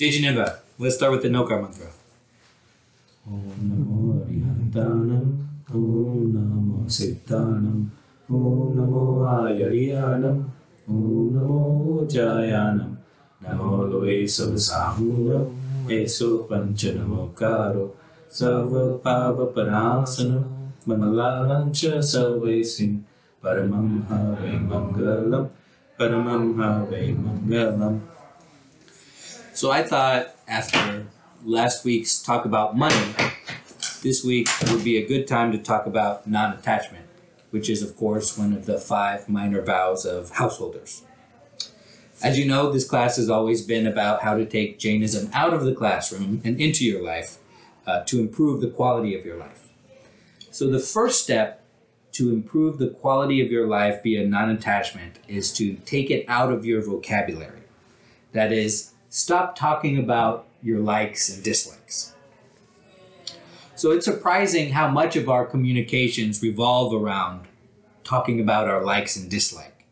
Niva, let's start with the Nokar mantra. Om Namo Arihantanam, Om Namo Sittanam, Om Namo Ayariyanam, Om Namo Jayanam, Namo Loe Sabasahuro, Eso Panchanamokaro, Sarva Pava Parasanam, Salvesim, Paramam Have Mangalam, Paramam Have Mangalam. So I thought after last week's talk about money, this week would be a good time to talk about non attachment, which is, of course, one of the five minor vows of householders. As you know, this class has always been about how to take Jainism out of the classroom and into your life uh, to improve the quality of your life. So, the first step to improve the quality of your life via non attachment is to take it out of your vocabulary. That is, stop talking about your likes and dislikes. So it's surprising how much of our communications revolve around talking about our likes and dislike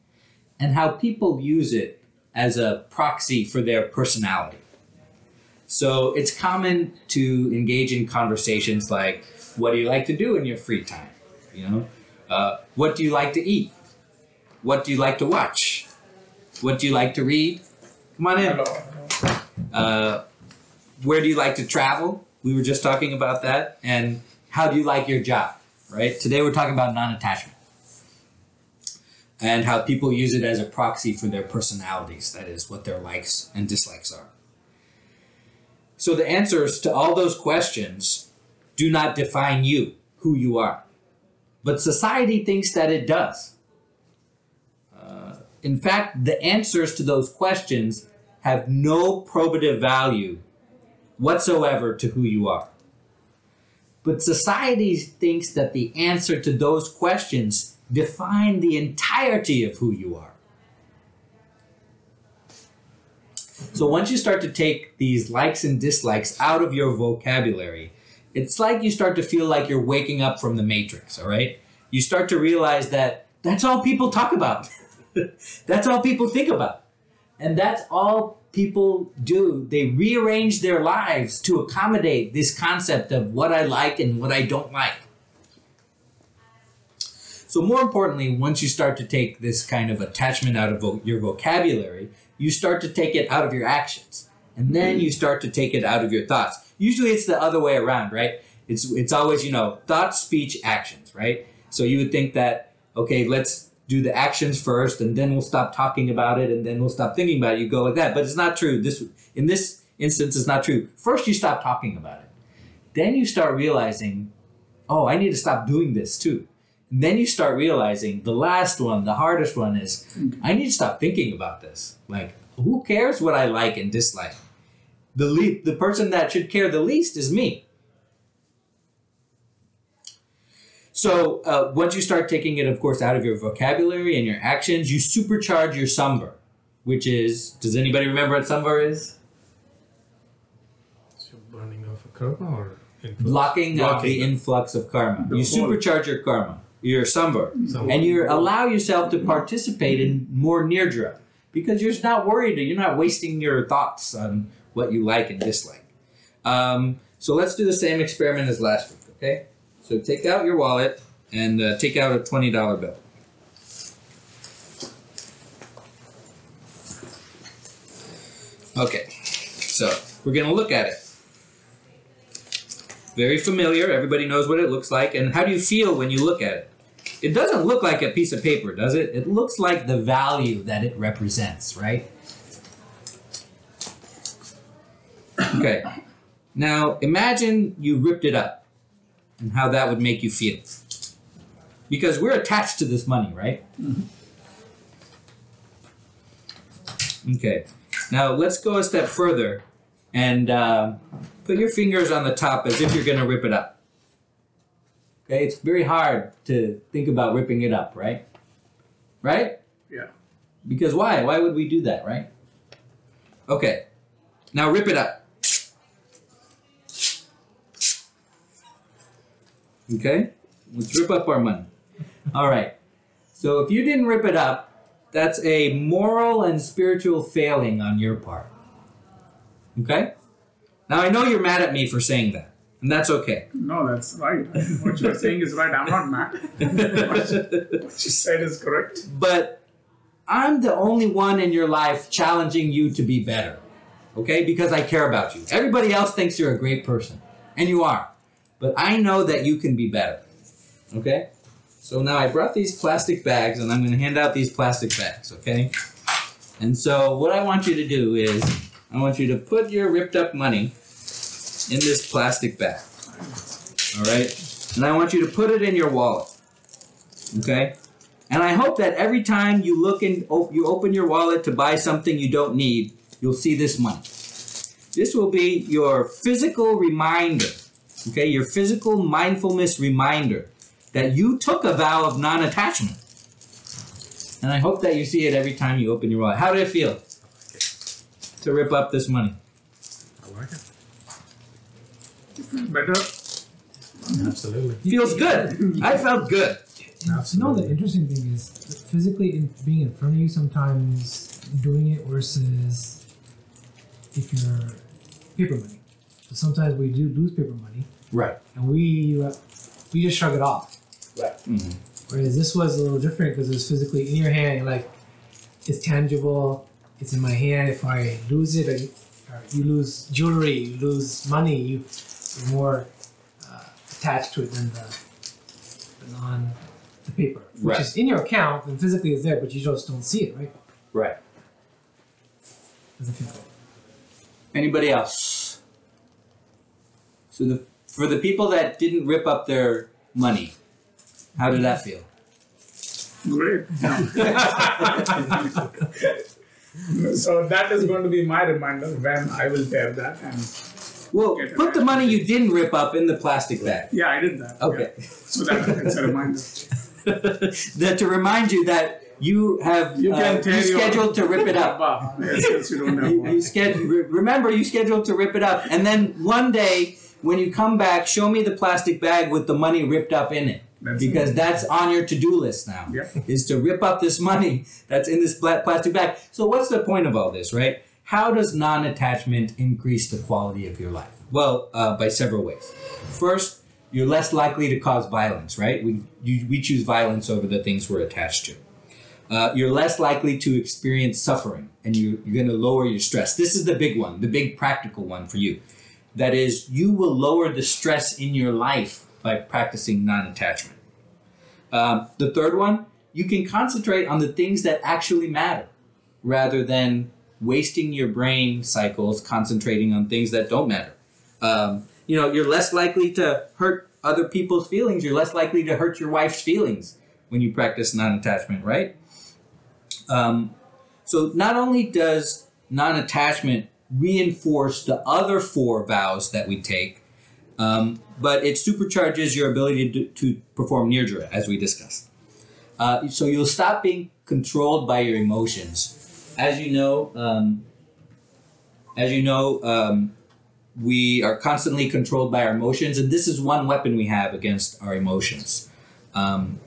and how people use it as a proxy for their personality. So it's common to engage in conversations like, what do you like to do in your free time? You know, uh, what do you like to eat? What do you like to watch? What do you like to read? Come on in. Uh, where do you like to travel? We were just talking about that. And how do you like your job? Right? Today we're talking about non attachment and how people use it as a proxy for their personalities. That is, what their likes and dislikes are. So the answers to all those questions do not define you, who you are. But society thinks that it does. Uh, in fact, the answers to those questions have no probative value whatsoever to who you are. But society thinks that the answer to those questions define the entirety of who you are. So once you start to take these likes and dislikes out of your vocabulary, it's like you start to feel like you're waking up from the matrix, all right? You start to realize that that's all people talk about. that's all people think about. And that's all people do. They rearrange their lives to accommodate this concept of what I like and what I don't like. So, more importantly, once you start to take this kind of attachment out of vo- your vocabulary, you start to take it out of your actions. And then you start to take it out of your thoughts. Usually it's the other way around, right? It's, it's always, you know, thought, speech, actions, right? So you would think that, okay, let's do the actions first and then we'll stop talking about it and then we'll stop thinking about it. You go like that. But it's not true. This in this instance it's not true. First you stop talking about it. Then you start realizing, oh, I need to stop doing this too. And then you start realizing the last one, the hardest one is I need to stop thinking about this. Like, who cares what I like and dislike? The le- the person that should care the least is me. So uh, once you start taking it, of course, out of your vocabulary and your actions, you supercharge your samvar, which is, does anybody remember what samvar is? So burning off a karma or influx? Blocking out the Blocking. influx of karma. You supercharge your karma, your Samvar. and you allow yourself to participate in more nirjara because you're not worried, you're not wasting your thoughts on what you like and dislike. Um, so let's do the same experiment as last week, okay? So take out your wallet and uh, take out a $20 bill. Okay, so we're gonna look at it. Very familiar, everybody knows what it looks like. And how do you feel when you look at it? It doesn't look like a piece of paper, does it? It looks like the value that it represents, right? Okay, now imagine you ripped it up and how that would make you feel. Because we're attached to this money, right? Okay. Now let's go a step further and uh, put your fingers on the top as if you're going to rip it up. Okay, it's very hard to think about ripping it up, right? Right? Yeah. Because why? Why would we do that, right? Okay. Now rip it up. Okay? Let's rip up our money. All right. So if you didn't rip it up, that's a moral and spiritual failing on your part. Okay? Now I know you're mad at me for saying that, and that's okay. No, that's right. What you're saying is right. I'm not mad. what you said is correct. but I'm the only one in your life challenging you to be better. Okay? Because I care about you. Everybody else thinks you're a great person, and you are. But I know that you can be better. Okay? So now I brought these plastic bags, and I'm going to hand out these plastic bags, okay? And so what I want you to do is I want you to put your ripped up money in this plastic bag. All right? And I want you to put it in your wallet. Okay? And I hope that every time you look in, op- you open your wallet to buy something you don't need, you'll see this money. This will be your physical reminder, okay, your physical mindfulness reminder that you took a vow of non attachment. And I hope that you see it every time you open your wallet. How did it feel to rip up this money? I like it. Better. Absolutely. Feels good. I felt good. You know, the interesting thing is physically in, being in front of you sometimes doing it versus if you're paper money. So sometimes we do lose paper money Right. and we uh, we just shrug it off. Right. Mhm. Whereas this was a little different because it's physically in your hand. Like it's tangible. It's in my hand. If I lose it, or, or you lose jewelry, you lose money. You, you're more uh, attached to it than the, the non the paper, which Right. is in your account and physically is there, but you just don't see it, right? Right. Doesn't feel good. Anybody else? So the for the people that didn't rip up their money, how did that feel? Great. so that is going to be my reminder when I will tear that. And Well, put the money you didn't rip up in the plastic bag. yeah, I did that. Okay. Yeah. So that it's a reminder. that to remind you that you have You uh, can you scheduled to rip it up. Bah, yeah, since you don't have You, you sched- remember you scheduled to rip it up, and then one day when you come back, show me the plastic bag with the money ripped up in it. That's because that's on your to-do list now Yep. is to rip up this money that's in this plastic bag. So what's the point of all this right? How does non-attachment increase the quality of your life? Well uh, by several ways. First you're less likely to cause violence right? We, you, we choose violence over the things we're attached to. Uh, you're less likely to experience suffering and you, you're going to lower your stress. This is the big one the big practical one for you that is you will lower the stress in your life by practicing non-attachment um, the third one, you can concentrate on the things that actually matter rather than wasting your brain cycles concentrating on things that don't matter. Um, you know, you're less likely to hurt other people's feelings. You're less likely to hurt your wife's feelings when you practice non attachment, right? Um, so, not only does non attachment reinforce the other four vows that we take, um, but it supercharges your ability to, to perform nirjara, as we discussed. Uh, so you'll stop being controlled by your emotions. As you know, um, as you know, um, we are constantly controlled by our emotions, and this is one weapon we have against our emotions. Um,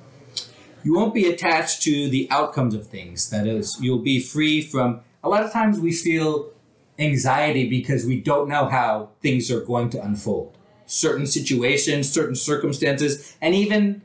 you won't be attached to the outcomes of things. That is, you'll be free from. A lot of times we feel anxiety because we don't know how things are going to unfold certain situations, certain circumstances, and even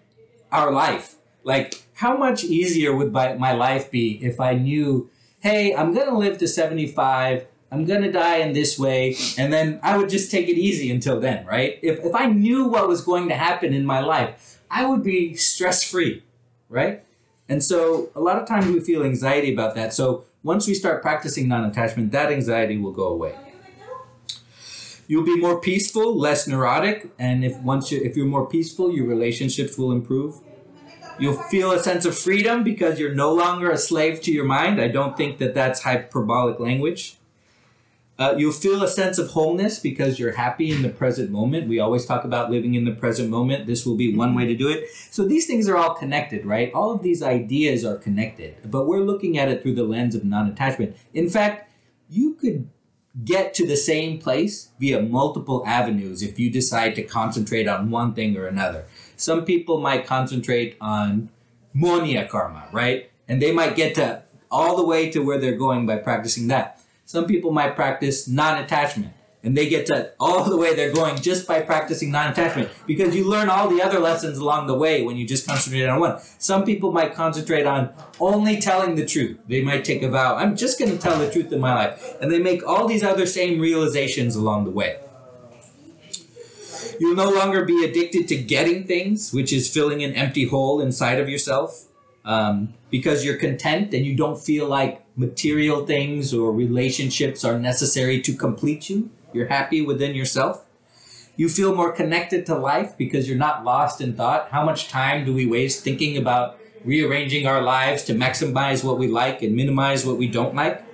our life. Like, how much easier would my, my life be if I knew, hey, I'm gonna live to 75, I'm gonna die in this way, and then I would just take it easy until then, right? If, if I knew what was going to happen in my life, I would be stress free, right? And so a lot of times we feel anxiety about that. So once we start practicing non attachment, that anxiety will go away you'll be more peaceful, less neurotic, and if once you if you're more peaceful, your relationships will improve. You'll feel a sense of freedom because you're no longer a slave to your mind. I don't think that that's hyperbolic language. Uh, you'll feel a sense of wholeness because you're happy in the present moment. We always talk about living in the present moment. This will be one way to do it. So these things are all connected, right? All of these ideas are connected, but we're looking at it through the lens of non attachment. In fact, you could get to the same place via multiple avenues if you decide to concentrate on one thing or another. Some people might concentrate on mohaniya karma, right? And they might get to all the way to where they're going by practicing that. Some people might practice non-attachment, and they get to all the way they're going just by practicing non-attachment because you learn all the other lessons along the way when you just concentrate on one. Some people might concentrate on only telling the truth. They might take a vow, I'm just going to tell the truth in my life, and they make all these other same realizations along the way. You'll no longer be addicted to getting things, which is filling an empty hole inside of yourself, um, because you're content and you don't feel like material things or relationships are necessary to complete you. You're happy within yourself. You feel more connected to life because you're not lost in thought. How much time do we waste thinking about rearranging our lives to maximize what we like and minimize what we don't like?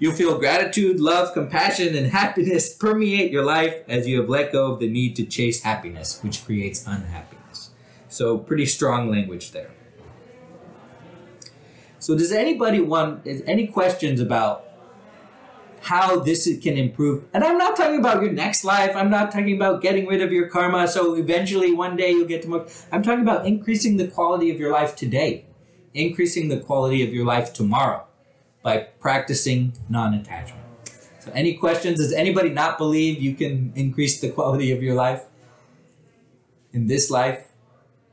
You'll feel gratitude, love, compassion, and happiness permeate your life as you have let go of the need to chase happiness, which creates unhappiness. So, pretty strong language there. So, does anybody want any questions about how this can improve? And I'm not talking about your next life. I'm not talking about getting rid of your karma. So eventually, one day you'll get to more. I'm talking about increasing the quality of your life today, increasing the quality of your life tomorrow by practicing non-attachment. So, any questions? Does anybody not believe you can increase the quality of your life in this life,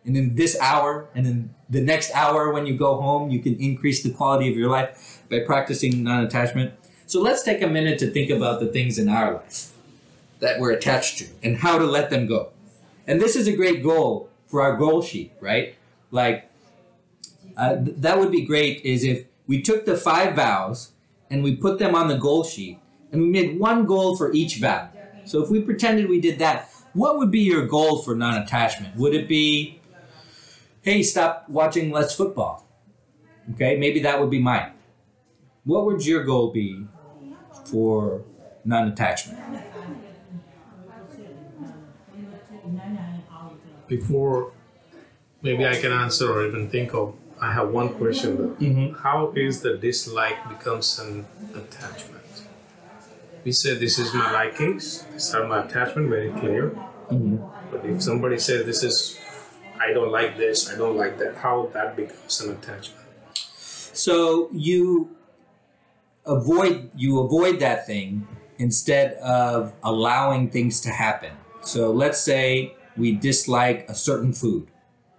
and in this hour, and in the next hour when you go home? You can increase the quality of your life by practicing non-attachment. So, let's take a minute to think about the things in our life that we're attached to and how to let them go. And this is a great goal for our goal sheet, right? Like uh, th- that would be great is if we took the five vows and we put them on the goal sheet and we made one goal for each vow. So if we pretended we did that, what would be your goal for non-attachment? Would it be, hey, stop watching less football? Okay, maybe that would be mine. What would your goal be for non-attachment? Before maybe I can answer or even think of, I have one question though. Mhm. How is the dislike becomes an attachment? We say this is my likings, these are my attachment, very clear. But if somebody says this is, I don't like this, I don't like that, how that becomes an attachment? So you avoid you avoid that thing instead of allowing things to happen. So let's say we dislike a certain food,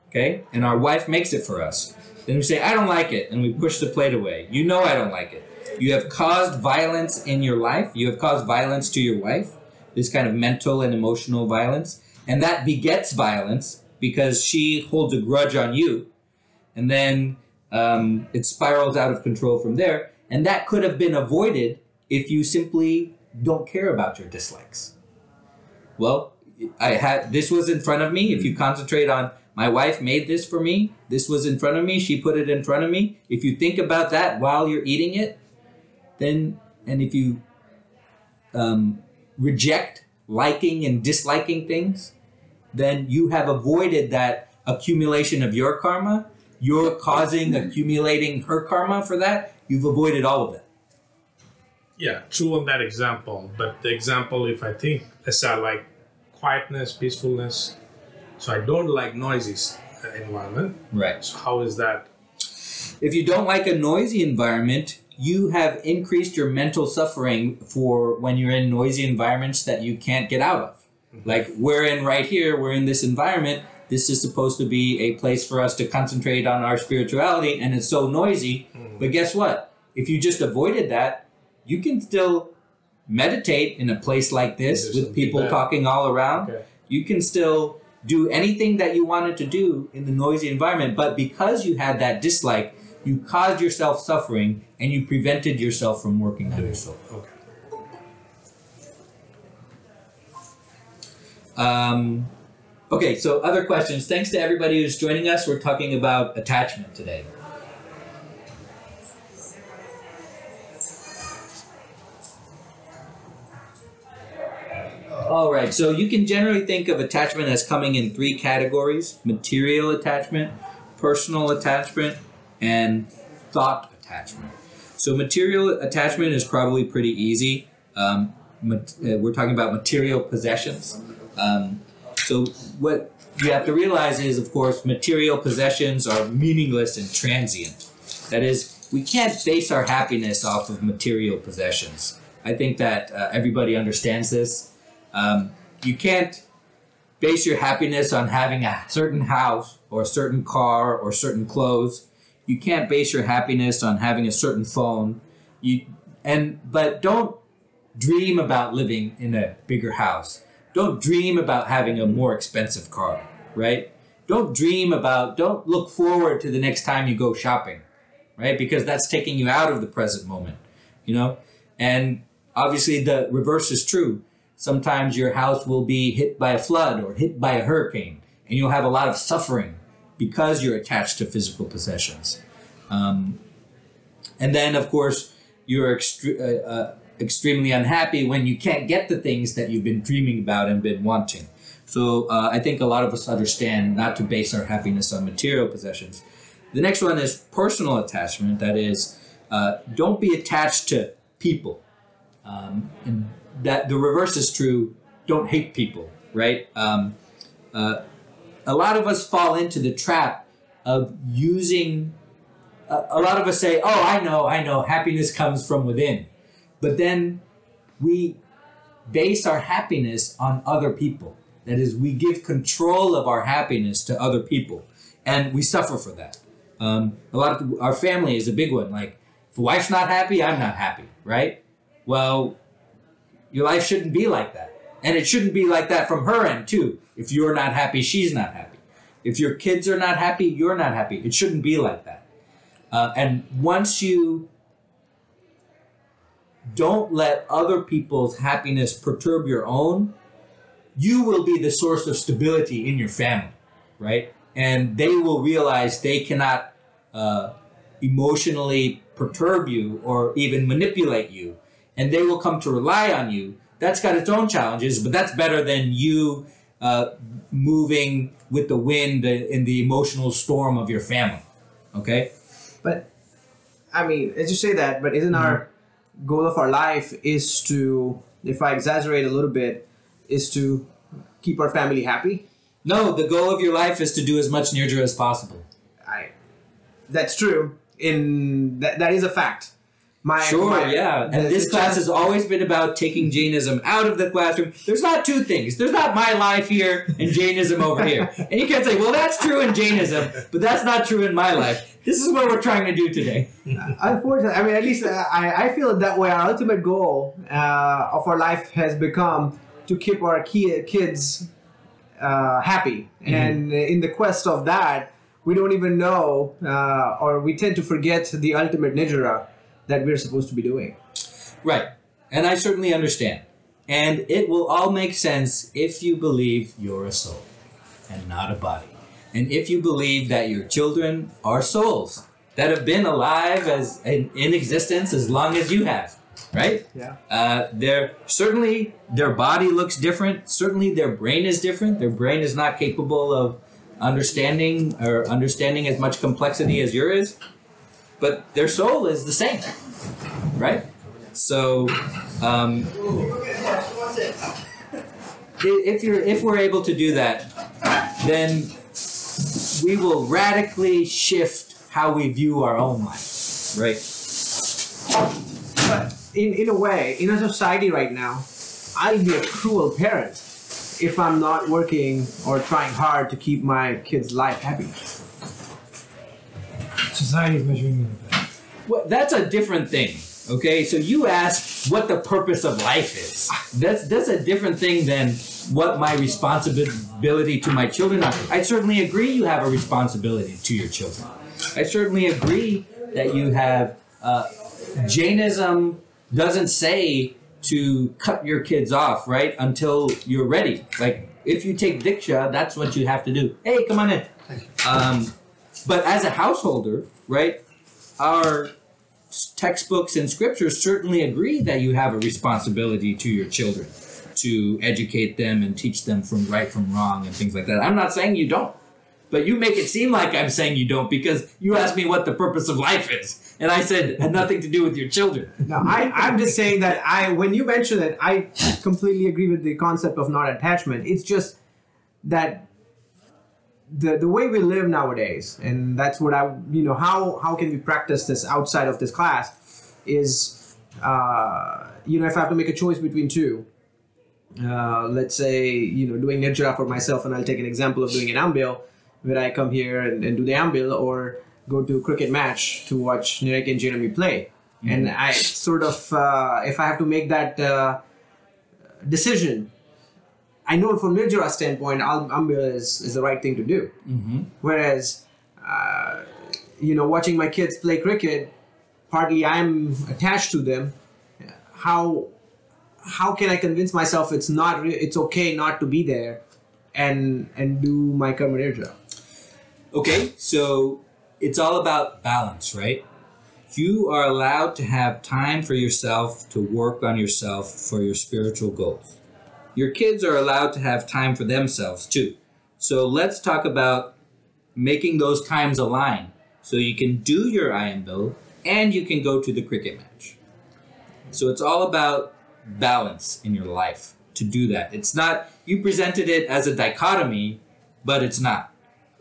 okay, and our wife makes it for us. Then we say, "I don't like it," and we push the plate away. You know I don't like it. You have caused violence in your life. You have caused violence to your wife. This kind of mental and emotional violence, and that begets violence because she holds a grudge on you, and then um, it spirals out of control from there. And that could have been avoided if you simply don't care about your dislikes. Well, I had this was in front of me. If you concentrate on my wife made this for me, this was in front of me, she put it in front of me. If you think about that while you're eating it, then and if you um, reject liking and disliking things, then you have avoided that accumulation of your karma. You're causing accumulating her karma for that. You've avoided all of it. Yeah, true on that example. But the example, if I think, let's say I like quietness, peacefulness, so I don't like noisy uh, environment. Right. So how is that? If you don't like a noisy environment, you have increased your mental suffering for when you're in noisy environments that you can't get out of. Like we're in right here, we're in this environment. This is supposed to be a place for us to concentrate on our spirituality, and it's so noisy. But guess what? If you just avoided that, you can still meditate in a place like this with people talking all around. Okay. You can still do anything that you wanted to do in the noisy environment, but because you had that dislike, you caused yourself suffering and you prevented yourself from working on yourself. Okay. Um, okay, so other questions. Thanks to everybody who's joining us. We're talking about attachment today. All right, so you can generally think of attachment as coming in three categories material attachment, personal attachment, and thought attachment. So, material attachment is probably pretty easy. Um, mat- uh, we're talking about material possessions. Um, so, what you have to realize is, of course, material possessions are meaningless and transient. That is, we can't base our happiness off of material possessions. I think that uh, everybody understands this. Um, you can't base your happiness on having a certain house or a certain car or certain clothes. You can't base your happiness on having a certain phone. You and but don't dream about living in a bigger house. Don't dream about having a more expensive car, right? Don't dream about don't look forward to the next time you go shopping, right? Because that's taking you out of the present moment, you know? And obviously the reverse is true sometimes your house will be hit by a flood or hit by a hurricane, and you'll have a lot of suffering because you're attached to physical possessions. Um, and then, of course, you're extre- uh, uh, extremely unhappy when you can't get the things that you've been dreaming about and been wanting. So uh, I think a lot of us understand not to base our happiness on material possessions. The next one is personal attachment. That is, uh, don't be attached to people. Um, and that the reverse is true. Don't hate people, right? Um, uh, a lot of us fall into the trap of using. Uh, a lot of us say, "Oh, I know, I know. Happiness comes from within," but then we base our happiness on other people. That is, we give control of our happiness to other people, and we suffer for that. Um, a lot of our family is a big one. Like, if the wife's not happy, I'm not happy, right? Well, your life shouldn't be like that. And it shouldn't be like that from her end, too. If you're not happy, she's not happy. If your kids are not happy, you're not happy. It shouldn't be like that. Uh, and once you don't let other people's happiness perturb your own, you will be the source of stability in your family, right? And they will realize they cannot uh, emotionally perturb you or even manipulate you and they will come to rely on you. That's got its own challenges, but that's better than you uh, moving with the wind in the emotional storm of your family. Okay? But I mean, as you say that, but isn't our goal of our life is to, if I exaggerate a little bit, is to keep our family happy? No, the goal of your life is to do as much nirjara as possible. I, that's true. In that, that is a fact. My, Sure, my- yeah. And this class has always been about taking Jainism out of the classroom. There's not two things. There's not my life here and Jainism over here. And you can't say, well, that's true in Jainism, but that's not true in my life. This is what we're trying to do today. Unfortunately, I mean, at least uh, I, I feel that way. Our ultimate goal uh, of our life has become to keep our ki- kids uh, happy. Mm-hmm. And in the quest of that, we don't even know, uh, or we tend to forget the ultimate nirjara that we're supposed to be doing. Right. And I certainly understand. And it will all make sense if you believe you're a soul and not a body. And if you believe that your children are souls that have been alive as in, in existence as long as you have, right? Yeah. Uh, they're certainly their body looks different. Certainly their brain is different. Their brain is not capable of understanding or understanding as much complexity as yours is. But their soul is the same, right? So, um, if you're if we're able to do that, then we will radically shift how we view our own life, right? But in, in a way, in a society right now, I'll be a cruel parent if I'm not working or trying hard to keep my kid's life happy. Society is measuring. Well, that's a different thing. Okay, so you ask what the purpose of life is. That's that's a different thing than what my responsibility to my children are. I certainly agree you have a responsibility to your children. I certainly agree that you have. Uh, Jainism doesn't say to cut your kids off right until you're ready. Like if you take diksha, that's what you have to do. Hey, come on in. Um, but as a householder, right, our textbooks and scriptures certainly agree that you have a responsibility to your children to educate them and teach them from right from wrong and things like that. I'm not saying you don't, but you make it seem like I'm saying you don't because you asked me what the purpose of life is, and I said had nothing to do with your children. No, I, I'm just saying that I when you mention it, I completely agree with the concept of not attachment. It's just that the the way we live nowadays, and that's what I you know how how can we practice this outside of this class is uh, you know if I have to make a choice between two. Uh, let's say you know doing nirjara for myself, and I'll take an example of doing an ambil, where I come here and, and do the ambil, or go to a cricket match to watch Nirek and Jeremy play. And I sort of, uh, if I have to make that uh, decision, I know from Nirjara standpoint, Al- Ambil is, is the right thing to do. Whereas, uh, you know, watching my kids play cricket, partly I'm attached to them. How how can I convince myself it's not re- it's okay not to be there, and and do my karma nirjara? Okay, so it's all about balance, right? You are allowed to have time for yourself to work on yourself for your spiritual goals. Your kids are allowed to have time for themselves too. So let's talk about making those times align so you can do your ambil and you can go to the cricket match. So it's all about balance in your life to do that. It's not, you presented it as a dichotomy, but it's not.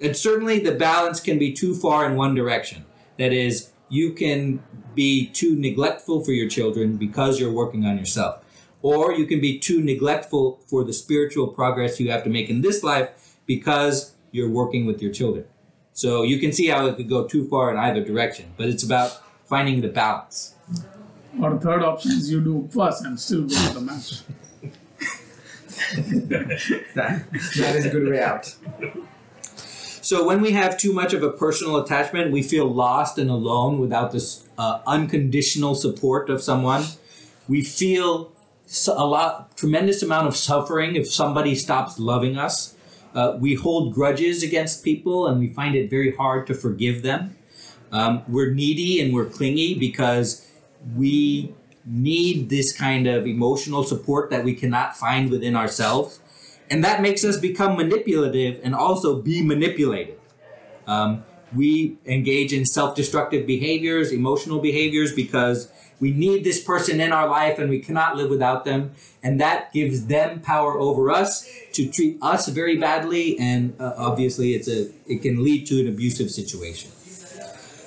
And certainly the balance can be too far in one direction. That is, you can be too neglectful for your children because you're working on yourself. Or you can be too neglectful for the spiritual progress you have to make in this life because you're working with your children. So you can see how it could go too far in either direction, but it's about finding the balance. Or third option is you do first and still go to the match. That, that is a good way out. So when we have too much of a personal attachment, we feel lost and alone without this uh, unconditional support of someone. We feel so- a lot, tremendous amount of suffering if somebody stops loving us. Uh, we hold grudges against people, and we find it very hard to forgive them. Um, we're needy and we're clingy because we need this kind of emotional support that we cannot find within ourselves. And that makes us become manipulative and also be manipulated. Um, we engage in self destructive behaviors, emotional behaviors, because we need this person in our life and we cannot live without them. And that gives them power over us to treat us very badly. And uh, obviously, it's a, it can lead to an abusive situation.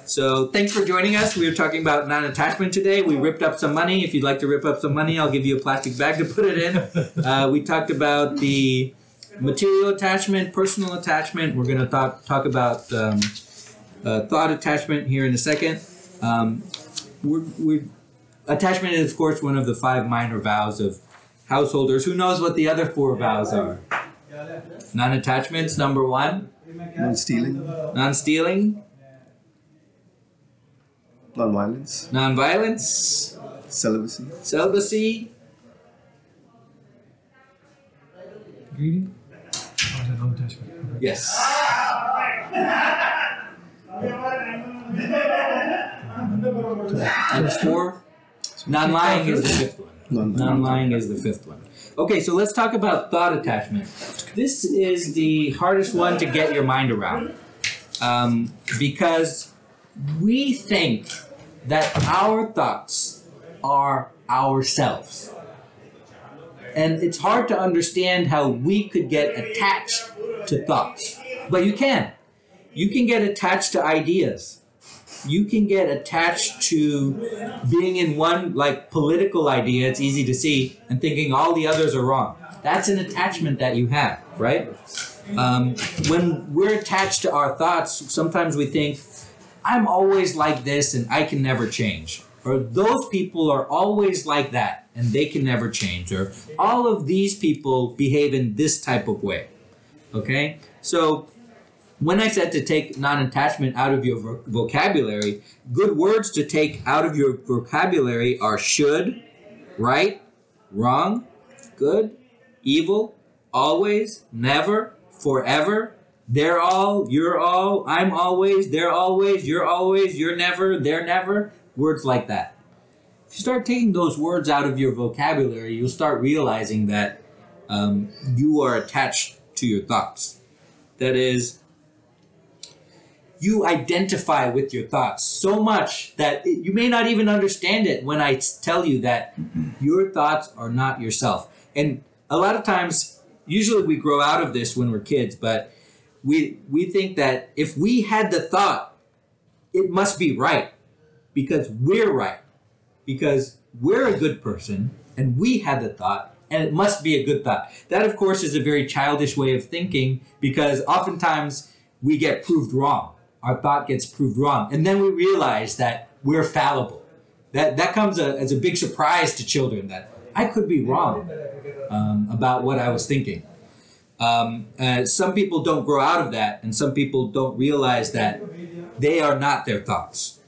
So thanks for joining us. We were talking about non-attachment today. We ripped up some money. If you'd like to rip up some money, I'll give you a plastic bag to put it in. Uh, we talked about the material attachment, personal attachment. We're going to talk talk about um, uh, thought attachment here in a second. Um, we're, we're, attachment is, of course, one of the five minor vows of householders. Who knows what the other four vows are? Non-attachments, number one. non-stealing, Non-stealing, non-violence, non-violence, celibacy, celibacy, Greedy? Or is that non-attachment? Okay. yes. And four, non-lying is the fifth one. non Non-lying is the fifth one. Okay, so let's talk about thought attachment. This is the hardest one to get your mind around um, because we think that our thoughts are ourselves. And it's hard to understand how we could get attached to thoughts. But you can. You can get attached to ideas. You can get attached to being in one, like political idea, it's easy to see, and thinking all the others are wrong. That's an attachment that you have, right? Um, when we're attached to our thoughts, sometimes we think, I'm always like this and I can never change. Or those people are always like that and they can never change. Or all of these people behave in this type of way. Okay? So when I said to take non attachment out of your vo- vocabulary, good words to take out of your vocabulary are should, right, wrong, good, evil, always, never, forever. They're all, you're all, I'm always, they're always, you're always, you're never, they're never. Words like that. If you start taking those words out of your vocabulary, you'll start realizing that um, you are attached to your thoughts. That is, you identify with your thoughts so much that it- you may not even understand it when I tell you that your thoughts are not yourself. And a lot of times, usually we grow out of this when we're kids, but we we think that if we had the thought, it must be right because we're right, because we're a good person and we had the thought and it must be a good thought. That of course is a very childish way of thinking because oftentimes we get proved wrong. Our thought gets proved wrong and then we realize that we're fallible. That that comes a, as a big surprise to children that I could be wrong um, about what I was thinking. Um, uh, some people don't grow out of that, and some people don't realize that they are not their thoughts.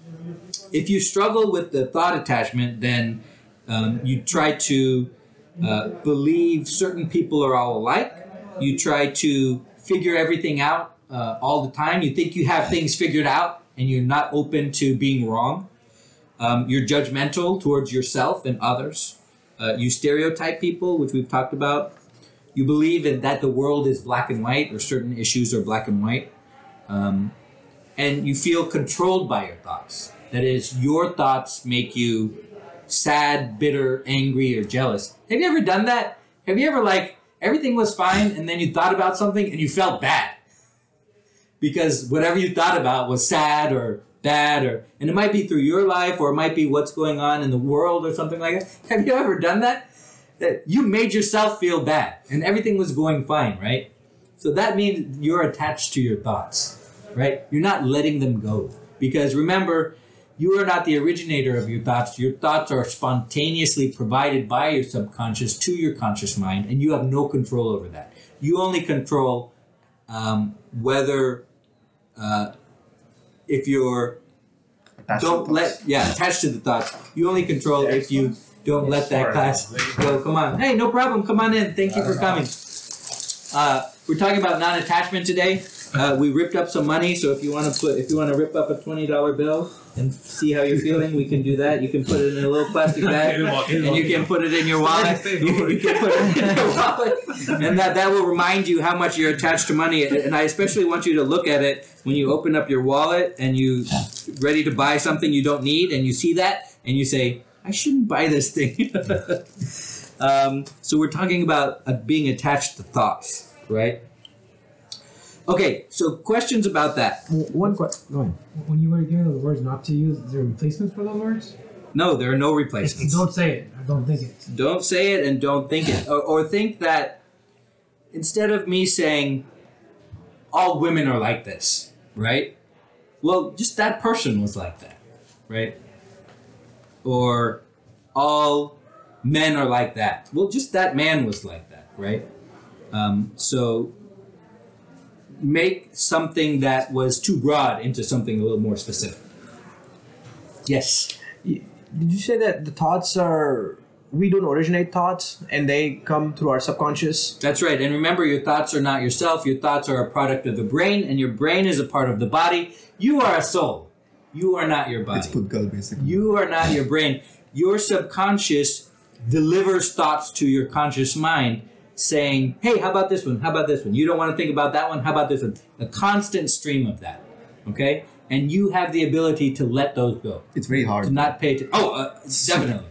If you struggle with the thought attachment, then um, you try to uh, believe certain people are all alike. You try to figure everything out uh, all the time. You think you have things figured out, and you're not open to being wrong. Um, you're judgmental towards yourself and others. Uh, you stereotype people, which we've talked about. You believe in that the world is black and white, or certain issues are black and white. Um, and you feel controlled by your thoughts. That is, your thoughts make you sad, bitter, angry, or jealous. Have you ever done that? Have you ever, like, everything was fine, and then you thought about something and you felt bad? Because whatever you thought about was sad or bad, or and it might be through your life, or it might be what's going on in the world, or something like that. Have you ever done that? That you made yourself feel bad, and everything was going fine, right? So that means you're attached to your thoughts, right? You're not letting them go. Because remember, you are not the originator of your thoughts. Your thoughts are spontaneously provided by your subconscious to your conscious mind, and you have no control over that. You only control um, whether, uh, if you're Attached to don't the let thoughts. yeah attached to the thoughts. You only control if you don't let that class go. Come on, hey, no problem. Come on in. Thank you for coming. Uh, we're talking about non-attachment today. Uh, we ripped up some money, so if you want to put, if you want to rip up a twenty dollar bill and see how you're feeling, we can do that. You can put it in a little plastic bag, and you can put it in your wallet. You, you can put it in your wallet, and that that will remind you how much you're attached to money. And I especially want you to look at it when you open up your wallet and you ready to buy something you don't need, and you see that, and you say, "I shouldn't buy this thing." um, so we're talking about uh, being attached to thoughts, right? Okay, so questions about that? W- One question. Go ahead. When you were given the words not to use, is there replacements for those words? No, there are no replacements. Don't say it. I don't think it. Don't say it and don't think it. Or, or think that instead of me saying all women are like this, right? Well, just that person was like that, right? Or all men are like that. Well, just that man was like that, right? Um, so make something that was too broad into something a little more specific. Yes. Did you say that the thoughts are we don't originate thoughts and they come through our subconscious? That's right. And remember, your thoughts are not yourself. Your thoughts are a product of the brain, and your brain is a part of the body. You are a soul. You are not your body. It's Pudgal basically. You are not your brain. Your subconscious delivers thoughts to your conscious mind saying, hey, how about this one? How about this one? You don't want to think about that one? How about this one? A constant stream of that. Okay? And you have the ability to let those go, It's very hard. to not pay attention. Oh, uh, definitely.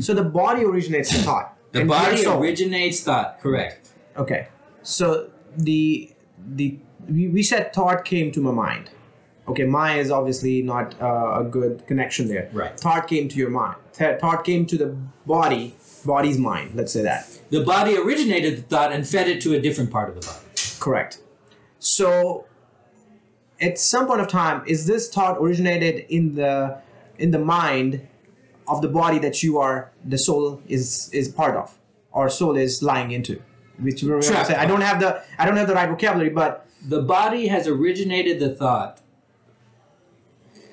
So the body originates thought. The and body originates thought, correct. Okay. So the the we, we said thought came to my mind. Okay, Maya is obviously not uh, a good connection there. Right. Thought came to your mind. Th- thought came to the body, body's mind. Let's say that. The body originated the thought and fed it to a different part of the body. Correct. So, at some point of time, is this thought originated in the in the mind of the body that you are the soul is is part of, or soul is lying into? Which we're gonna say. I don't have the I don't have the right vocabulary, but The body has originated the thought,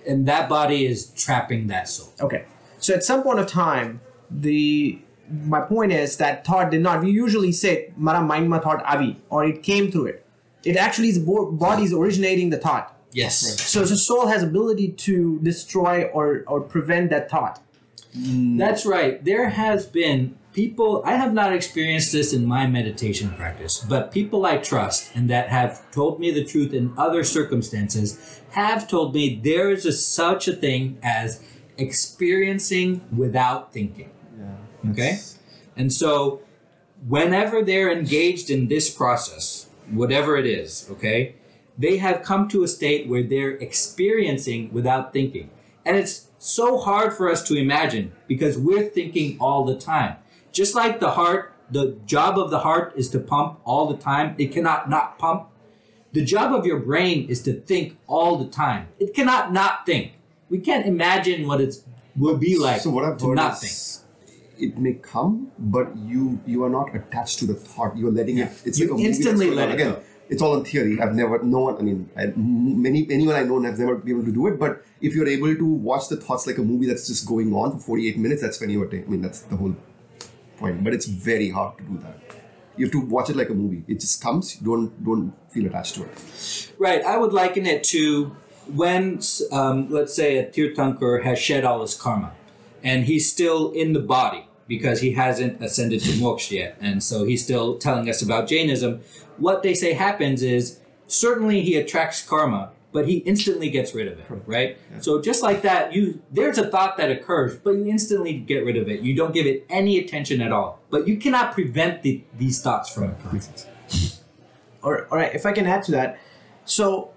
and that body is trapping that soul. okay. So at some point of time, the my point is that thought did not. We usually say "Mara mind ma thought avi" or it came through it. It actually is bo- body is originating the thought. Yes. So the soul has ability to destroy or or prevent that thought. Mm. That's right. There has been people, I have not experienced this in my meditation practice, but people I trust and that have told me the truth in other circumstances have told me there is a, such a thing as experiencing without thinking. Yeah. Okay? And so, whenever they're engaged in this process, whatever it is, okay, they have come to a state where they're experiencing without thinking. And it's so hard for us to imagine because we're thinking all the time. Just like the heart, the job of the heart is to pump all the time, it cannot not pump. The job of your brain is to think all the time. It cannot not think. We can't imagine what it would be like so what I've to not think. it may come, but you you are not attached to the thought. You're letting it. It's You like a instantly let it Again, go. It's all in theory. I've never, no one. I mean, I, many anyone I know has never been able to do it. But if you're able to watch the thoughts like a movie that's just going on for 48 minutes, that's when you're. I mean, that's the whole point. But it's very hard to do that. You have to watch it like a movie. It just comes. Don't don't feel attached to it. Right. I would liken it to when, um, let's say, a Tirthankar has shed all his karma, and he's still in the body because he hasn't ascended to moksha yet, and so he's still telling us about Jainism. What they say happens is certainly he attracts karma, but he instantly gets rid of it. Right. So just like that, you there's a thought that occurs, but you instantly get rid of it. You don't give it any attention at all. But you cannot prevent the, these thoughts from occurring. Or, all right, if I can add to that, so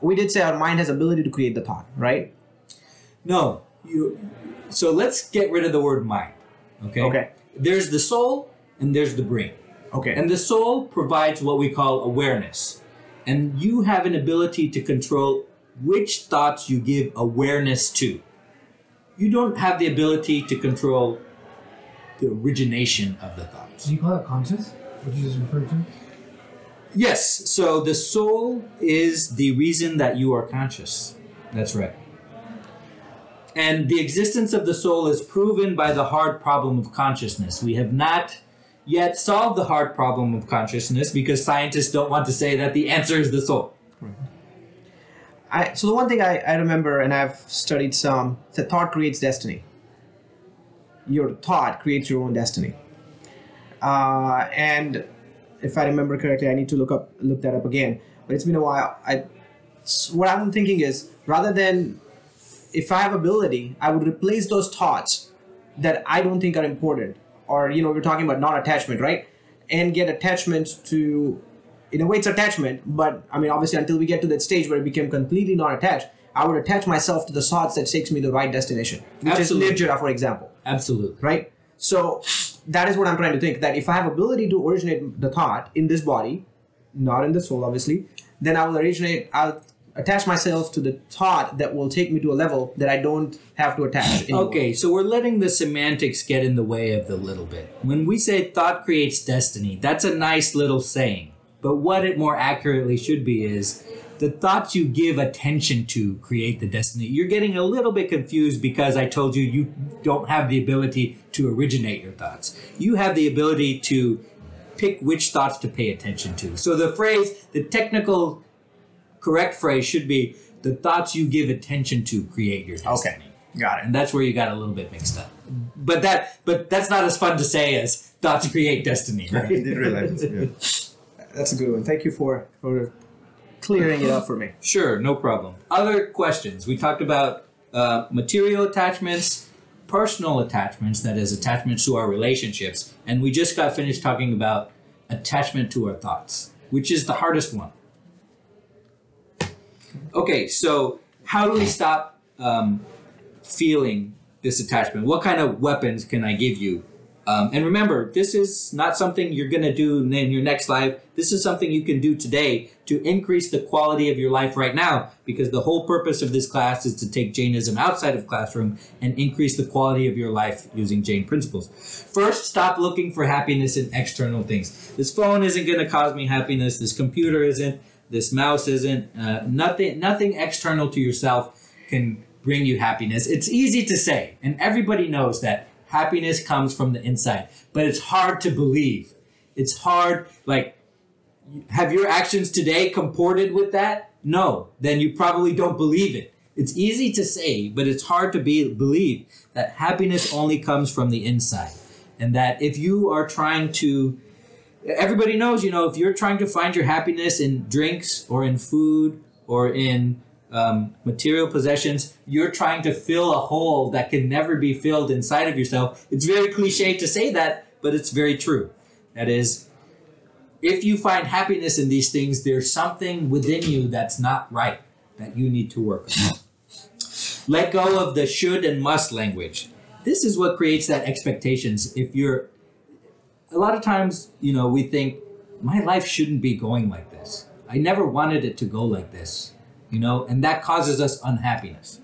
we did say our mind has ability to create the thought, right? No, you. So let's get rid of the word mind. Okay. Okay. There's the soul and there's the brain, Okay. and the soul provides what we call awareness, and you have an ability to control which thoughts you give awareness to. You don't have the ability to control the origination of the thoughts. Do you call it conscious? What you just referred to? Yes. So the soul is the reason that you are conscious. That's right. And the existence of the soul is proven by the hard problem of consciousness. We have not yet solve the hard problem of consciousness because scientists don't want to say that the answer is the soul. I, so the one thing I, I remember, and I've studied some, that thought creates destiny. Your thought creates your own destiny. Uh, and if I remember correctly, I need to look up look that up again. But it's been a while. I, s- what I'm thinking is, rather than if I have ability, I would replace those thoughts that I don't think are important, or you know, we're talking about non-attachment, right? And get attachment to, in a way, it's attachment. But I mean, obviously, until we get to that stage where it became completely non-attached, I would attach myself to the thoughts that takes me to the right destination, which Absolutely. is nirjara, for example Absolutely. right? So that is what I'm trying to think. That if I have ability to originate the thought in this body, not in the soul, obviously, then I will originate. I'll attach myself to the thought that will take me to a level that I don't have to attach. anymore. Okay, so we're letting the semantics get in the way of the little bit. When we say thought creates destiny, that's a nice little saying. But what it more accurately should be is the thoughts you give attention to create the destiny. You're getting a little bit confused because I told you you don't have the ability to originate your thoughts. You have the ability to pick which thoughts to pay attention to. So the phrase, the technical correct phrase should be the thoughts you give attention to create your destiny Okay. got it. and that's where you got a little bit mixed up. But that, but that's not as fun to say as thoughts create destiny, Right. I did realize. Yeah. That's a good one. Thank you for for clearing it up for me. Sure, no problem. Other questions? We talked about uh, material attachments, personal attachments, that is, attachments to our relationships, and we just got finished talking about attachment to our thoughts, which is the hardest one. Okay, so how do we stop um, feeling this attachment? What kind of weapons can I give you? Um, and remember, this is not something you're going to do in your next life. This is something you can do today to increase the quality of your life right now, because the whole purpose of this class is to take Jainism outside of classroom and increase the quality of your life using Jain principles. First, stop looking for happiness in external things. This phone isn't going to cause me happiness. This computer isn't. This mouse isn't. Uh, nothing. Nothing external to yourself can bring you happiness. It's easy to say, and everybody knows that happiness comes from the inside, but it's hard to believe. It's hard, like, have your actions today comported with that? No, then you probably don't believe it. It's easy to say, but it's hard to be, believe that happiness only comes from the inside. And that if you are trying to, everybody knows, you know, if you're trying to find your happiness in drinks or in food or in um, material possessions, you're trying to fill a hole that can never be filled inside of yourself. It's very cliche to say that, but it's very true. That is, if you find happiness in these things, there's something within you that's not right that you need to work on. Let go of the should and must language. This is what creates that expectations. If you're, a lot of times, you know, we think, my life shouldn't be going like this. I never wanted it to go like this, you know, and that causes us unhappiness.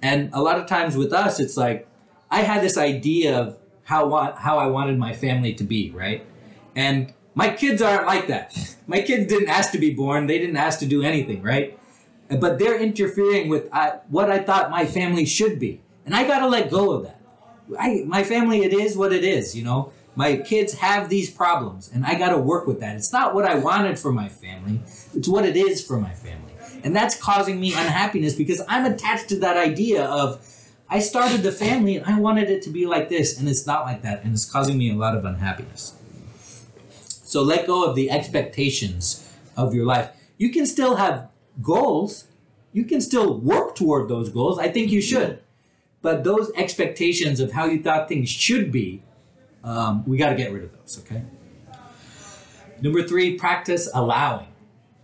And a lot of times with us, it's like, I had this idea of how wa- how I wanted my family to be, right? And my kids aren't like that. My kids didn't ask to be born. They didn't ask to do anything, right? But they're interfering with uh, what I thought my family should be, and I gotta let go of that. I, my family, it is what it is, you know. My kids have these problems, and I gotta work with that. It's not what I wanted for my family; it's what it is for my family, and that's causing me unhappiness because I'm attached to that idea of I started the family and I wanted it to be like this, and it's not like that, and it's causing me a lot of unhappiness. So let go of the expectations of your life. You can still have goals. You can still work toward those goals. I think you should. But those expectations of how you thought things should be, um, we got to get rid of those, okay? Number three, practice allowing.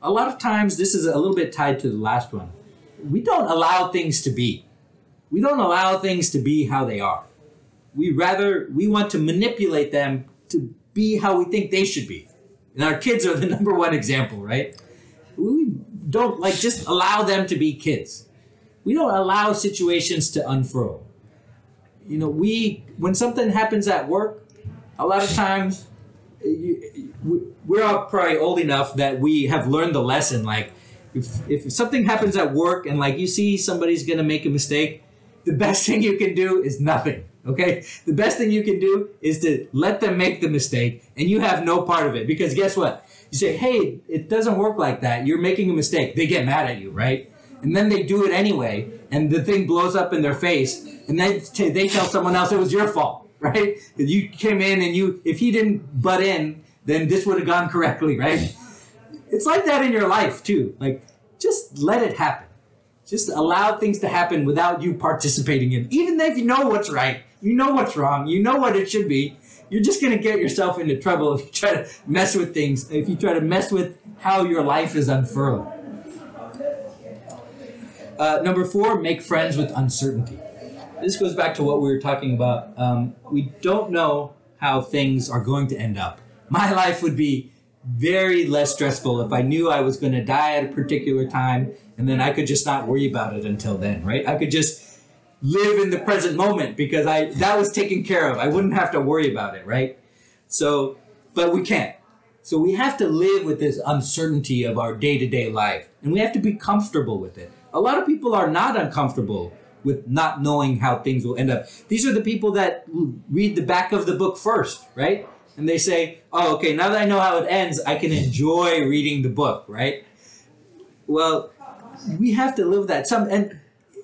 A lot of times, this is a little bit tied to the last one. We don't allow things to be. We don't allow things to be how they are. We rather, we want to manipulate them to be how we think they should be. And our kids are the number one example, right? We don't like just allow them to be kids. We don't allow situations to unfurl. You know, we when something happens at work, a lot of times we're all probably old enough that we have learned the lesson. Like, if if something happens at work and like you see somebody's gonna make a mistake, the best thing you can do is nothing. Okay, the best thing you can do is to let them make the mistake, and you have no part of it. Because guess what? You say, "Hey, it doesn't work like that. You're making a mistake." They get mad at you, right? And then they do it anyway, and the thing blows up in their face, and then they tell someone else it was your fault, right? You came in, and you if he didn't butt in, then this would have gone correctly, right? It's like that in your life too. Like, just let it happen. Just allow things to happen without you participating in. Even if you know what's right, you know what's wrong, you know what it should be. You're just gonna get yourself into trouble if you try to mess with things. If you try to mess with how your life is unfurling. Uh, number four, make friends with uncertainty. This goes back to what we were talking about. Um, we don't know how things are going to end up. My life would be very less stressful if I knew I was going to die at a particular time and then I could just not worry about it until then, right? I could just live in the present moment because I that was taken care of. I wouldn't have to worry about it, right? So, but we can't. So we have to live with this uncertainty of our day-to-day life and we have to be comfortable with it. A lot of people are not uncomfortable with not knowing how things will end up. These are the people that read the back of the book first, right? And they say, "Oh, okay, now that I know how it ends, I can enjoy reading the book," right? Well, we have to live that some and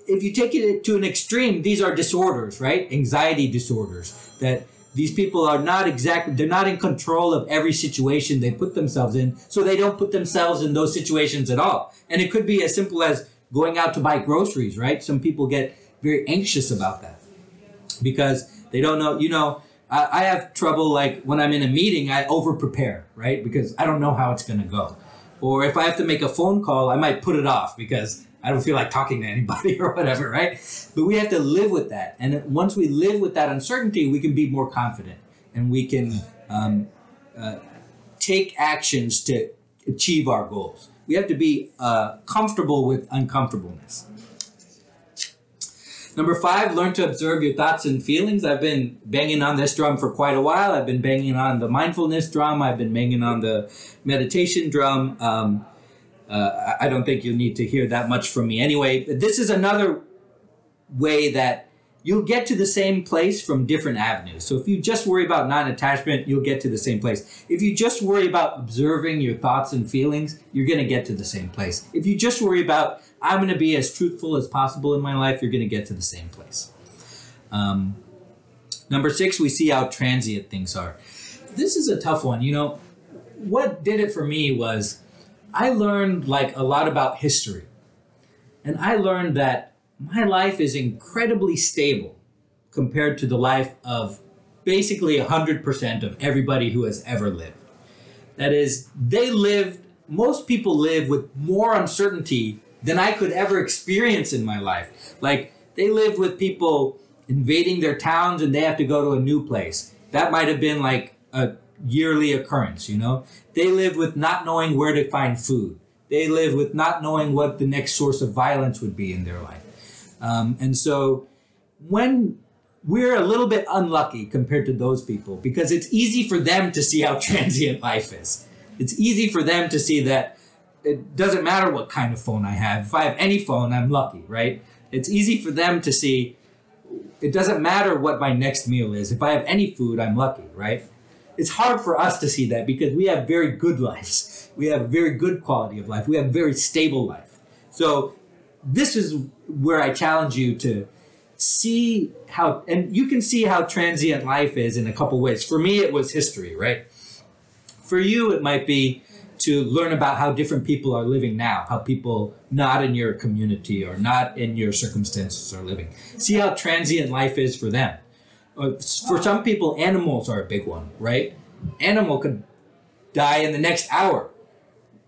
if you take it to an extreme these are disorders right anxiety disorders that these people are not exactly they're not in control of every situation they put themselves in so they don't put themselves in those situations at all and it could be as simple as going out to buy groceries right some people get very anxious about that because they don't know you know I, I have trouble like when i'm in a meeting i over prepare right because i don't know how it's going to go or if I have to make a phone call, I might put it off because I don't feel like talking to anybody or whatever, right? But we have to live with that. And once we live with that uncertainty, we can be more confident and we can um, uh, take actions to achieve our goals. We have to be uh, comfortable with uncomfortableness. Number five, learn to observe your thoughts and feelings. I've been banging on this drum for quite a while. I've been banging on the mindfulness drum. I've been banging on the meditation drum. Um, uh, I don't think you'll need to hear that much from me anyway. But this is another way that you'll get to the same place from different avenues. So if you just worry about non-attachment, you'll get to the same place. If you just worry about observing your thoughts and feelings, you're going to get to the same place. If you just worry about I'm going to be as truthful as possible in my life, you're going to get to the same place. Um, number six, we see how transient things are. This is a tough one. You know, what did it for me was I learned like a lot about history. And I learned that my life is incredibly stable compared to the life of basically 100% of everybody who has ever lived. That is, they lived, most people live with more uncertainty than I could ever experience in my life. Like, they lived with people invading their towns and they have to go to a new place. That might have been like a yearly occurrence, you know? They lived with not knowing where to find food. They lived with not knowing what the next source of violence would be in their life. Um, and so when we're a little bit unlucky compared to those people because it's easy for them to see how transient life is. It's easy for them to see that it doesn't matter what kind of phone I have. If I have any phone, I'm lucky, right? It's easy for them to see it doesn't matter what my next meal is. If I have any food, I'm lucky, right? It's hard for us to see that because we have very good lives. We have very good quality of life. We have very stable life. So this is where I challenge you to see how and you can see how transient life is in a couple ways. For me it was history, right? For you it might be to learn about how different people are living now, how people not in your community or not in your circumstances are living. See how transient life is for them. Uh, For some people, animals are a big one, right? Animal could die in the next hour.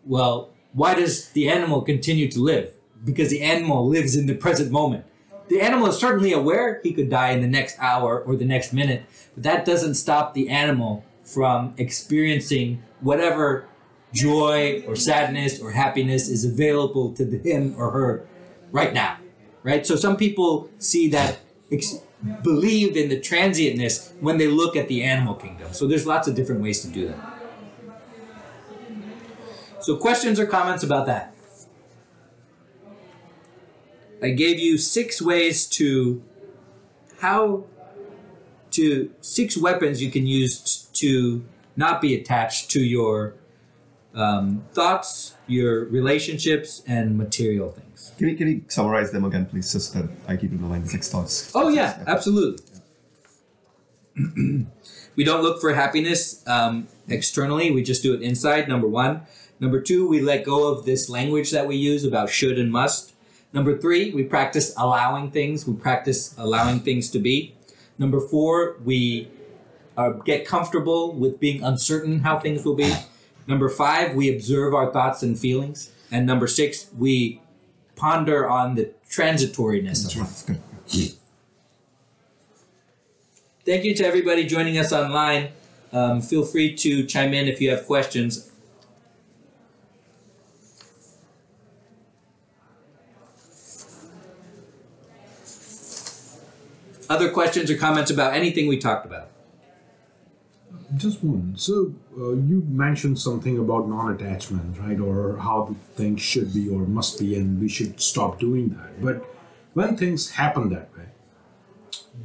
Well, why does the animal continue to live? Because the animal lives in the present moment. The animal is certainly aware he could die in the next hour or the next minute, but that doesn't stop the animal from experiencing whatever joy or sadness or happiness is available to him or her right now. Right? So some people see that ex- believe in the transientness when they look at the animal kingdom. So there's lots of different ways to do that. So questions or comments about that? I gave you six ways to how to six weapons you can use t- to not be attached to your um, thoughts, your relationships, and material things. Can you, can you summarize them again, please, just so that I keep in mind the six thoughts? Oh yeah, absolutely. we don't look for happiness um, externally; we just do it inside. Number one. Number two, we let go of this language that we use about should and must. Number three, we practice allowing things. We practice allowing things to be. Number four, we uh, get comfortable with being uncertain how things will be. Number five, we observe our thoughts and feelings. And number six, we ponder on the transitoriness of life. Thank you to everybody joining us online. Um, feel free to chime in if you have questions. Other questions or comments about anything we talked about? Just one. So uh, you mentioned something about non-attachment, right? Or how things should be or must be, and we should stop doing that. But when things happen that way,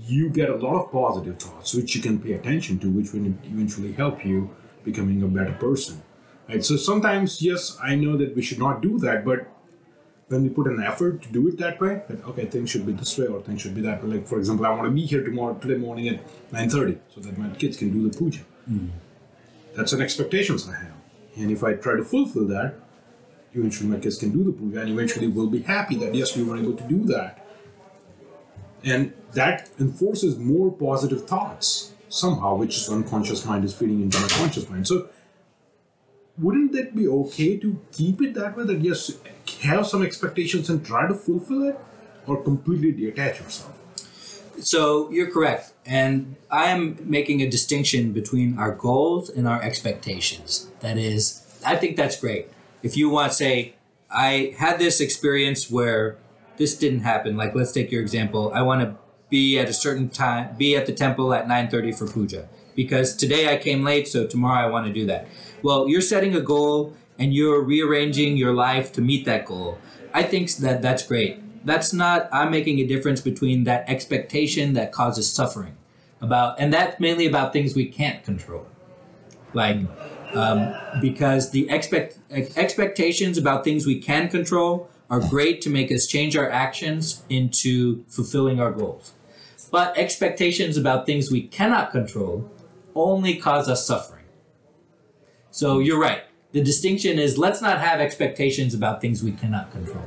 you get a lot of positive thoughts, which you can pay attention to, which will eventually help you becoming a better person, right? So sometimes, yes, I know that we should not do that, but when we put an effort to do it that way, that okay, things should be this way or things should be that way. Like for example, I want to be here tomorrow, today morning at nine thirty, so that my kids can do the puja. Hmm. That's an expectations I have, and if I try to fulfill that, eventually my kids can do the puja, and eventually we'll be happy that yes, we were able to do that, and that enforces more positive thoughts somehow, which is unconscious mind is feeding into my conscious mind. So wouldn't that be okay to keep it that way that yes have some expectations and try to fulfill it or completely detach yourself So you're correct. And I am making a distinction between our goals and our expectations. That is, I think that's great. If you want to say, I had this experience where this didn't happen, like let's take your example. I want to be at a certain time, be at the temple at 9.30 for puja. Because today I came late, so tomorrow I want to do that. Well, you're setting a goal and you're rearranging your life to meet that goal. I think that that's great. That's not, I'm making a difference between that expectation that causes suffering about, and that's mainly about things we can't control. Like, um, because the expect, expectations about things we can control are great to make us change our actions into fulfilling our goals. But expectations about things we cannot control only cause us suffering. So you're right. The distinction is let's not have expectations about things we cannot control.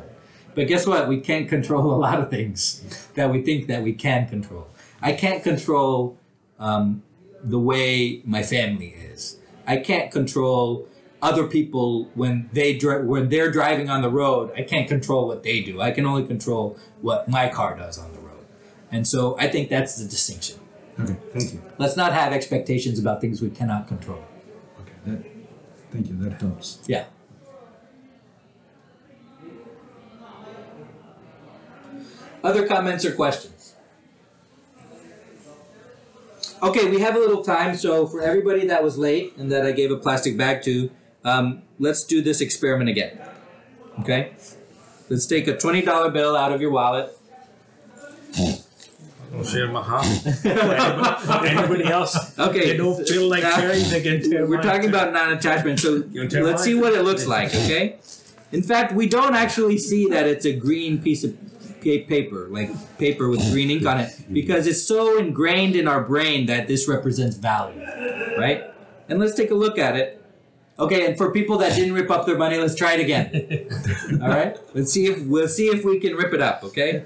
But guess what? We can't control a lot of things that we think that we can control. I can't control um, the way my family is. I can't control other people when they dri- when they're driving on the road. I can't control what they do. I can only control what my car does on the road. And so I think that's the distinction. Okay, thank you. Let's not have expectations about things we cannot control. Okay, that. Thank you. That helps. Yeah. Other comments or questions? Okay, we have a little time, so for everybody that was late and that I gave a plastic bag to, um, let's do this experiment again. Okay? Let's take a $20 bill out of your wallet. I'll share my half. anybody, anybody else? Okay. They don't feel like Now- sharing. They can tear We're mine. talking about non-attachment, so let's see what it looks like, okay? In fact, we don't actually see that it's a green piece of paper, like paper with green ink on it, because it's so ingrained in our brain that this represents value, right? And let's take a look at it. Okay, and for people that didn't rip up their money, let's try it again. All right, let's see if we'll see if we can rip it up. Okay.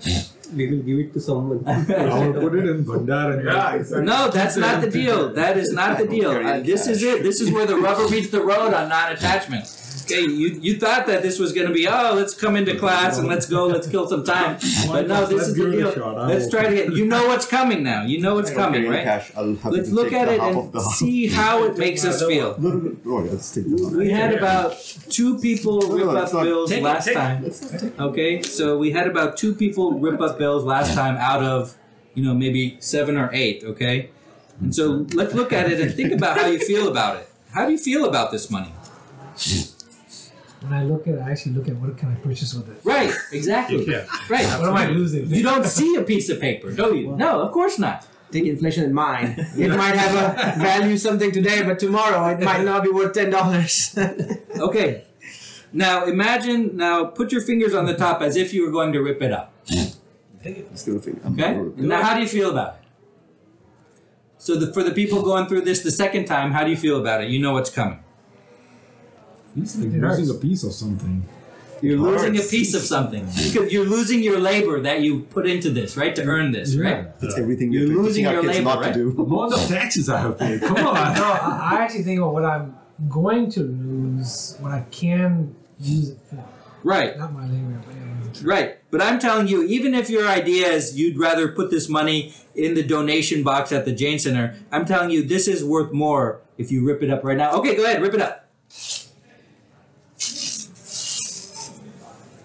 We will give it to someone. I will put it in Bhandar and Yeah, exactly. No, that's not the deal. That is not the deal. Uh, this is it. This is where the rubber meets the road on non-attachment. Okay, you, you thought that this was going to be oh let's come into class and let's go let's kill some time, but no, this Let's is the deal. Let's try to get. You know what's coming now. You know what's coming, right? Cash. I'll have Let's look at it and of the half. see how it makes us feel. Half. We had about two people rip up bills last time. Okay, so we had about two people rip up bills last time out of, you know, maybe seven or eight. Okay, and so let's look at it and think about how you feel about it. How do you feel about this money? When I look at it, I actually look at what can I purchase with it. Right, exactly. Yeah. Right. What am I losing? You don't see a piece of paper, do you? No, of course not. Take inflation in mind. It might have a value something today, but tomorrow it might not be worth ten dollars. Okay. Now imagine. Now put your fingers on the top as if you were going to rip it up. Just gonna figure. I'm Okay. And now, how do you feel about it? So, the, for the people going through this the second time, how do you feel about it? You know what's coming. It's like It hurts. losing a piece of something. You're It losing a piece of something because you're losing your labor that you put into this, right? To earn this, right? It's everything You're we're losing our your kids labor, not right? to do. All the taxes I have paid. Come on. no, I I actually think about what I'm going to lose, what I can use it for. Right, Not my labor, but yeah. right. But I'm telling you, even if your idea is you'd rather put this money in the donation box at the Jain Center, I'm telling you, this is worth more if you rip it up right now. Okay, go ahead, rip it up.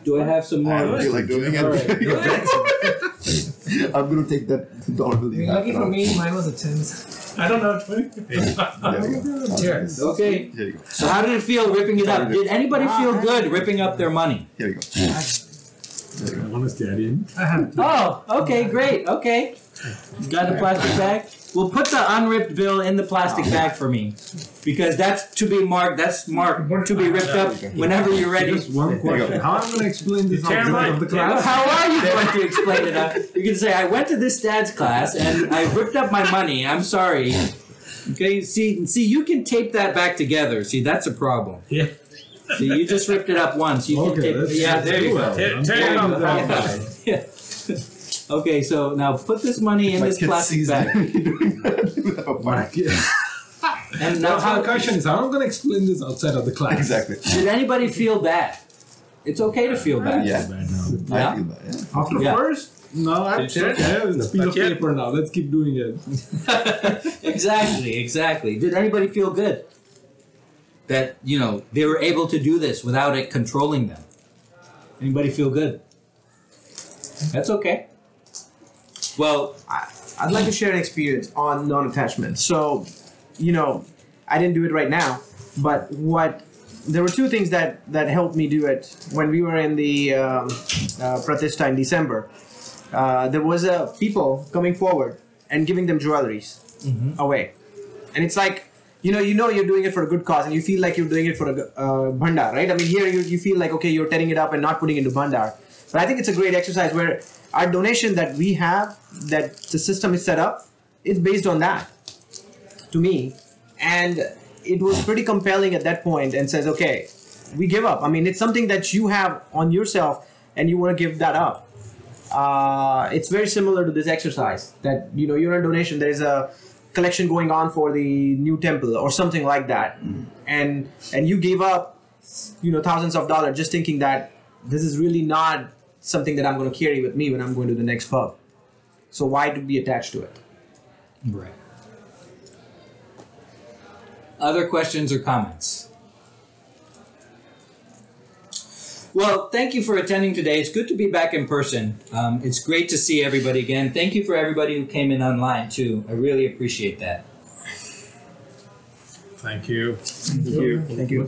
Do I have some more? I don't feel like doing it. All right. I'm gonna take that dollar bill. I you lucky have for now. me, mine was a 10. I don't know. 20. There you go. Cheers. Okay. Here you go. So how did it feel ripping it up? Did anybody feel ah, good ripping up their money? Here you go. Honestly, I didn't. I had Oh, okay, great. Okay. Got the plastic bag? Well, put the unripped bill in the plastic bag for me. Because that's to be marked, that's marked to be ripped up whenever you're ready. Just one question. How am I going to explain this Tear outside mine. of the class? How are you going to explain it? Uh, you can say, I went to this dad's class and I ripped up my money. I'm sorry. Okay, see, see, you can tape that back together. See, that's a problem. Yeah. See, you just ripped it up once. You can Okay, tape Yeah, there you go. it. Tear- I'm tear it fine up. with that. Yeah. Okay, so now put this money in My this kid plastic sees bag. that. My kid- And now, Now, how question is, I'm I going to explain this outside of the class? exactly. did anybody feel bad? It's okay to feel bad. Yeah. Bad now. Yeah. I feel bad. Yeah. After Yeah. first, no, I'm Did you? okay. It's a piece of Not yet. paper now. Let's keep doing it. exactly, exactly. Did anybody feel good that you know they were able to do this without it controlling them? Anybody feel good? That's okay. Well, I'd like to share an experience on non-attachment. So, you know, I didn't do it right now, but what there were two things that that helped me do it when we were in the um, uh, Pratishta in December. Uh, there was a people coming forward and giving them jewelries away, and it's like you know you know you're doing it for a good cause and you feel like you're doing it for a uh, bhandar, right? I mean here you, you feel like okay you're tearing it up and not putting it into bhandar, but I think it's a great exercise where our donation that we have that the system is set up is based on that to me. And it was pretty compelling at that point and says okay we give up. I mean it's something that you have on yourself and you want to give that up. Uh, it's very similar to this exercise that you know you're a donation. There's a collection going on for the new temple or something like that, and and you gave up, you know, thousands of dollars just thinking that this is really not something that I'm going to carry with me when I'm going to the next pub. So why to be attached to it? Right. Other questions or comments? Well, thank you for attending today. It's good to be back in person. Um, it's great to see everybody again. Thank you for everybody who came in online too. I really appreciate that. Thank you. Thank you. Thank you.